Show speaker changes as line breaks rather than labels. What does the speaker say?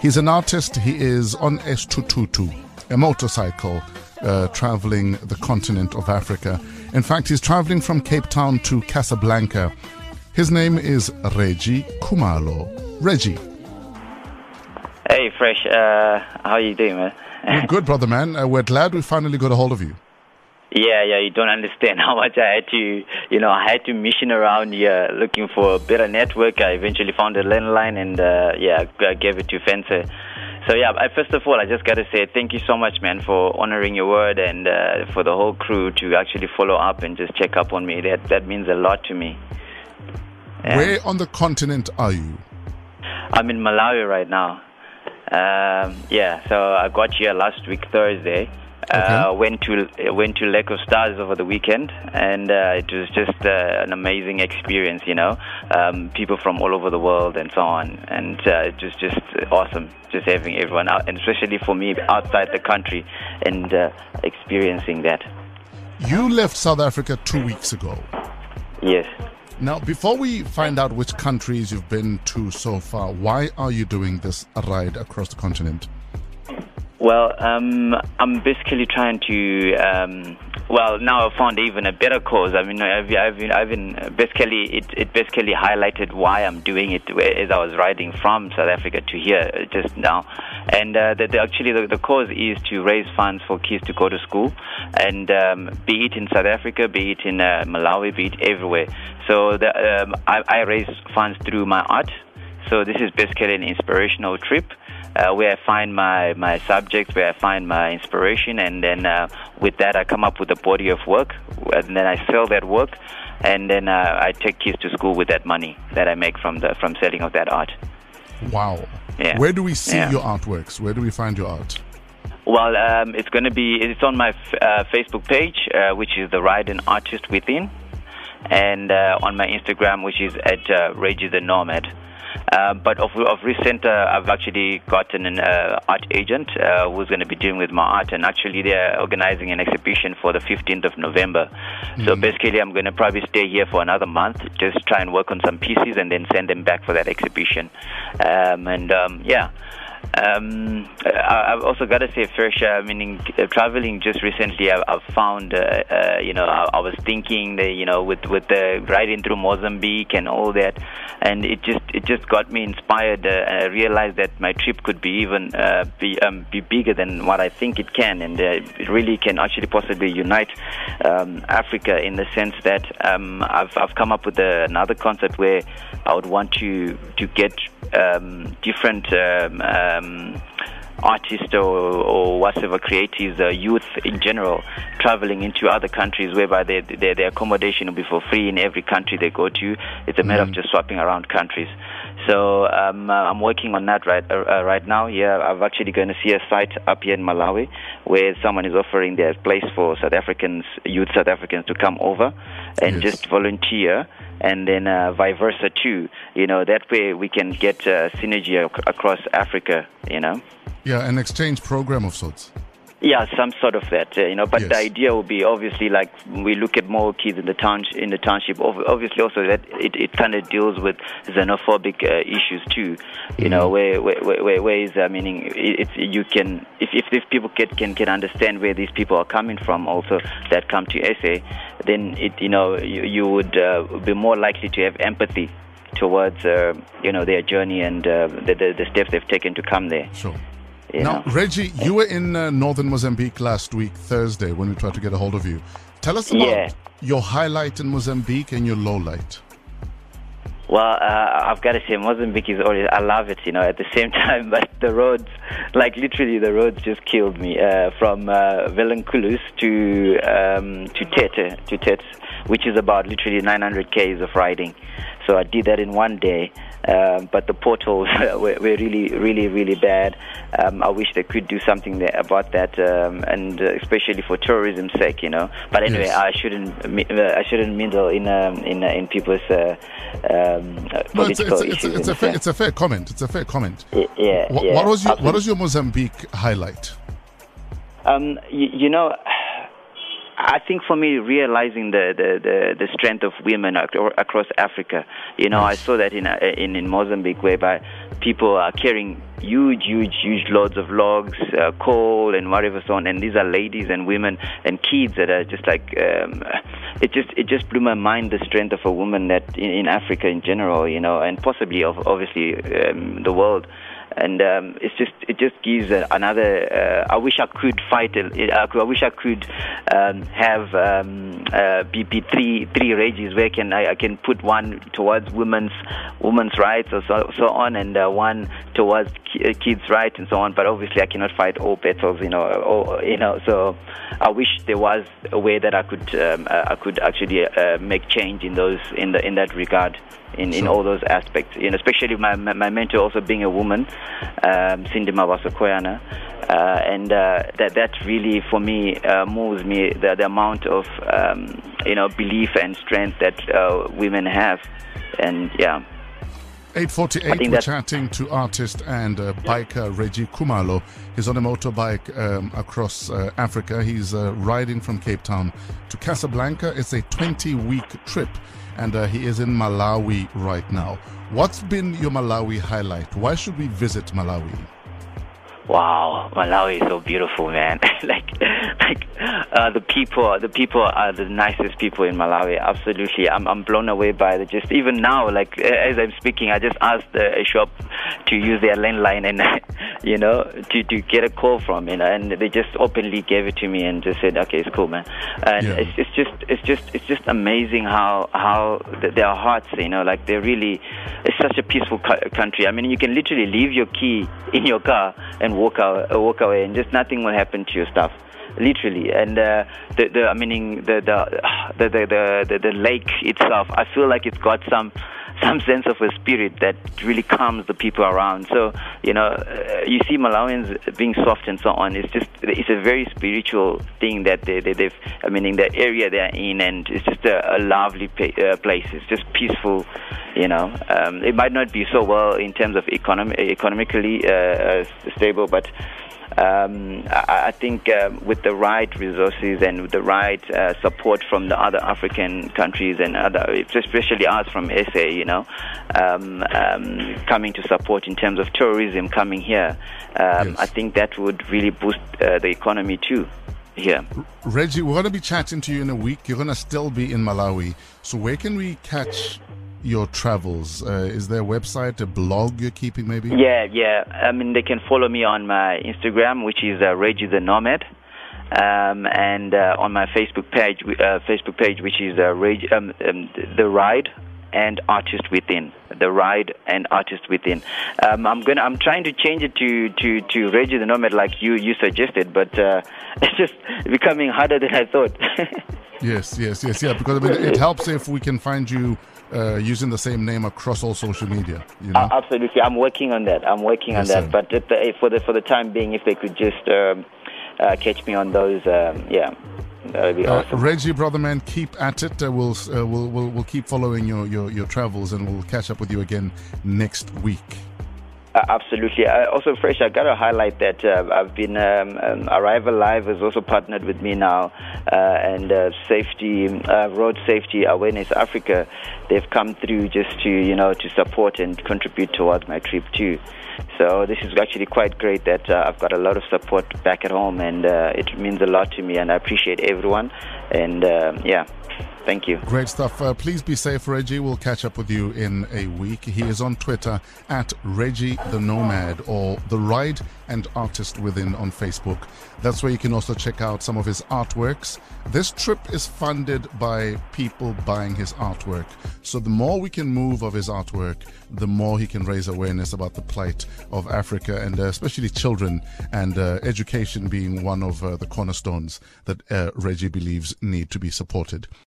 He's an artist. He is on S222, a motorcycle uh, traveling the continent of Africa. In fact, he's traveling from Cape Town to Casablanca. His name is Reggie Khumalo. Reggie.
Hey, Fresh. Uh, how you doing, man?
Good, brother man. Uh, we're glad we finally got a hold of you.
Yeah, yeah, you don't understand how much I had to, you know, I had to mission around here looking for a better network. I eventually found a landline and, uh, yeah, I gave it to Fencer. So, yeah, I, first of all, I just got to say thank you so much, man, for honoring your word and uh, for the whole crew to actually follow up and just check up on me. That, that means a lot to me.
Yeah. Where on the continent are you?
I'm in Malawi right now. Um, yeah, so I got here last week, Thursday. Okay. Uh, went to went to Lake of Stars over the weekend, and uh, it was just uh, an amazing experience. You know, um, people from all over the world and so on, and uh, it was just awesome, just having everyone out, and especially for me outside the country, and uh, experiencing that.
You left South Africa two weeks ago.
Yes.
Now, before we find out which countries you've been to so far, why are you doing this ride across the continent?
Well, um, I'm basically trying to. Um, well, now I've found even a better cause. I mean, I've, I've I've been basically it, it basically highlighted why I'm doing it as I was riding from South Africa to here just now, and uh, the, actually the, the, cause is to raise funds for kids to go to school, and um, be it in South Africa, be it in uh, Malawi, be it everywhere. So the, um, I, I raise funds through my art. So this is basically an inspirational trip uh, where I find my, my subjects, where I find my inspiration, and then uh, with that I come up with a body of work, and then I sell that work, and then uh, I take kids to school with that money that I make from the from selling of that art.
Wow. Yeah. Where do we see yeah. your artworks? Where do we find your art?
Well, um, it's going to be it's on my f- uh, Facebook page, uh, which is the Ride and Artist Within, and uh, on my Instagram, which is at uh, Reggie the Nomad. Uh, but of, of recent, uh, I've actually gotten an uh, art agent uh, who's going to be dealing with my art, and actually they're organizing an exhibition for the 15th of November. Mm-hmm. So basically, I'm going to probably stay here for another month, just try and work on some pieces, and then send them back for that exhibition. Um, and um, yeah. Um, I, have also got to say, Fersha, meaning uh, traveling just recently, I, have found, uh, uh, you know, I, I, was thinking that, you know, with with the riding through Mozambique and all that, and it just it just got me inspired. Uh, I realized that my trip could be even uh, be um, be bigger than what I think it can, and uh, it really can actually possibly unite um, Africa in the sense that um, I've I've come up with another concept where I would want to to get um, different um, um, artists or, or whatever creatives, uh, youth in general, traveling into other countries whereby their, their, their accommodation will be for free in every country they go to. It's a matter mm of just swapping around countries. So um, uh, I'm working on that right uh, uh, right now. Yeah, I'm actually going to see a site up here in Malawi where someone is offering their place for South Africans, youth South Africans, to come over and yes. just volunteer and then uh, vice versa too. You know, that way we can get uh, synergy ac- across Africa. You know.
Yeah, an exchange program of sorts.
Yeah, some sort of that, uh, you know. But yes. the idea would be obviously like we look at more kids in the town in the township. Obviously, also that it, it kind of deals with xenophobic uh, issues too. You mm know, where where where, where is uh, meaning it's you can if if these people can, can can understand where these people are coming from, also that come to SA, then it you know you, you would uh, be more likely to have empathy towards uh, you know their journey and uh, the, the, the steps they've taken to come there.
Sure. You now, know. Reggie, you were in uh, northern Mozambique last week, Thursday, when we tried to get a hold of you. Tell us about yeah. your highlight in Mozambique and your low light.
Well, uh, I've got to say, Mozambique is always, I love it, you know, at the same time, but the roads, like literally the roads just killed me. Uh, from uh, Vilanculos to, um, to Tete, to Tete, which is about literally 900 k's of riding. So I did that in one day. Um, but the portals were, were, really, really, really bad. Um, I wish they could do something there about that, um, and uh, especially for tourism's sake, you know. But anyway, yes. I shouldn't, uh, I shouldn't meddle in um, in uh, in people's uh, um, no, political
it's, it's,
issues.
It's, a fair, it's a fair comment. It's a fair comment.
Yeah.
What,
yeah.
what was your What was your Mozambique highlight?
Um, you, you know. I think for me, realizing the, the, the, the strength of women across Africa, you know, I saw that in, uh, in, in Mozambique, whereby people are carrying huge, huge, huge loads of logs, uh, coal, and whatever so on. And these are ladies and women and kids that are just like um, it just it just blew my mind the strength of a woman that in, in Africa in general, you know, and possibly of obviously um, the world and um, it's just it just gives another. Uh, I wish I could fight. It, I wish I could um, have um, uh, BP three three rages where can I, I, can put one towards women's women's rights or so, so on, and uh, one towards uh, kids' rights and so on. But obviously, I cannot fight all battles, you know. You know, so I wish there was a way that I could um, uh, I could actually uh, make change in those in the in that regard in, in all those aspects. You know, especially my my mentor also being a woman, um, Cindy Mabasa Koyana. Uh, and uh, that that really for me uh, moves me the, the amount of um, you know belief and strength that uh, women have, and yeah.
848, we're chatting to artist and uh, biker Reggie Khumalo. He's on a motorbike um, across uh, Africa. He's uh, riding from Cape Town to Casablanca. It's a 20 week trip, and uh, he is in Malawi right now. What's been your Malawi highlight? Why should we visit Malawi?
Wow, Malawi is so beautiful, man. like, like uh, the people, the people are the nicest people in Malawi. Absolutely, I'm I'm blown away by the just even now. Like as I'm speaking, I just asked a shop to use their landline and you know to to get a call from you know, and they just openly gave it to me and just said, okay, it's cool, man. And yeah. it's, it's just it's just it's just amazing how how their hearts, you know, like they're really. It's such a peaceful country. I mean, you can literally leave your key in your car and walk out, walk away, and just nothing will happen to your stuff literally. And uh, the, the, I mean, the the, the the the the lake itself, I feel like it's got some some sense of a spirit that really calms the people around. So you know, uh, you see Malawians being soft and so on. It's just it's a very spiritual thing that they, they they've. I mean, in the area they're in, and it's just a, a lovely pa- uh, place. It's just peaceful. You know, um, it might not be so well in terms of economy, economically uh, uh stable, but um, I, I, think um, with the right resources and with the right uh, support from the other African countries and other, especially us from SA, you know, um, um, coming to support in terms of tourism coming here, um, yes. I think that would really boost uh, the economy too. Here.
Reggie, we're going to be chatting to you in a week. You're going to still be in Malawi. So, where can we catch your travels? Uh, is there a website, a blog you're keeping maybe?
Yeah, yeah. I mean, they can follow me on my Instagram, which is uh, Reggie the Nomad. Um, and uh, on my Facebook page, uh, Facebook page, which is uh, Reg- um, um, the Ride and Artist Within. The Ride and Artist Within. Um, I'm gonna. I'm trying to change it to to to Reggie the Nomad, like you you suggested, but uh, it's just becoming harder than I thought.
yes, yes, yes, yeah. Because I mean, it helps if we can find you uh, using the same name across all social media. You know?
uh, absolutely, I'm working on that. I'm working yes, on that. But the, for the for the time being, if they could just um, uh, catch me on those, um, yeah. That would be uh, awesome.
Reggie, brother man, keep at it. Uh, we'll, we'll, we'll, we'll keep following your, your, your travels and we'll catch up with you again next week.
Uh, absolutely. Uh, also, Fresh, I got to highlight that uh, I've been, um, um, Arrive Alive has also partnered with me now, uh, and uh, Safety, Road Safety Awareness Africa, they've come through just to, you know, to support and contribute towards my trip too. So this is actually quite great that I've got a lot of support back at home, and it means a lot to me, and I appreciate everyone. And yeah, Thank you.
Great stuff. Uh, please be safe, Reggie. We'll catch up with you in a week. He is on Twitter at Reggie the Nomad or The Ride and Artist Within on Facebook. That's where you can also check out some of his artworks. This trip is funded by people buying his artwork. So the more we can move of his artwork, the more he can raise awareness about the plight of Africa and uh, especially children and uh, education being one of uh, the cornerstones that uh, Reggie believes need to be supported.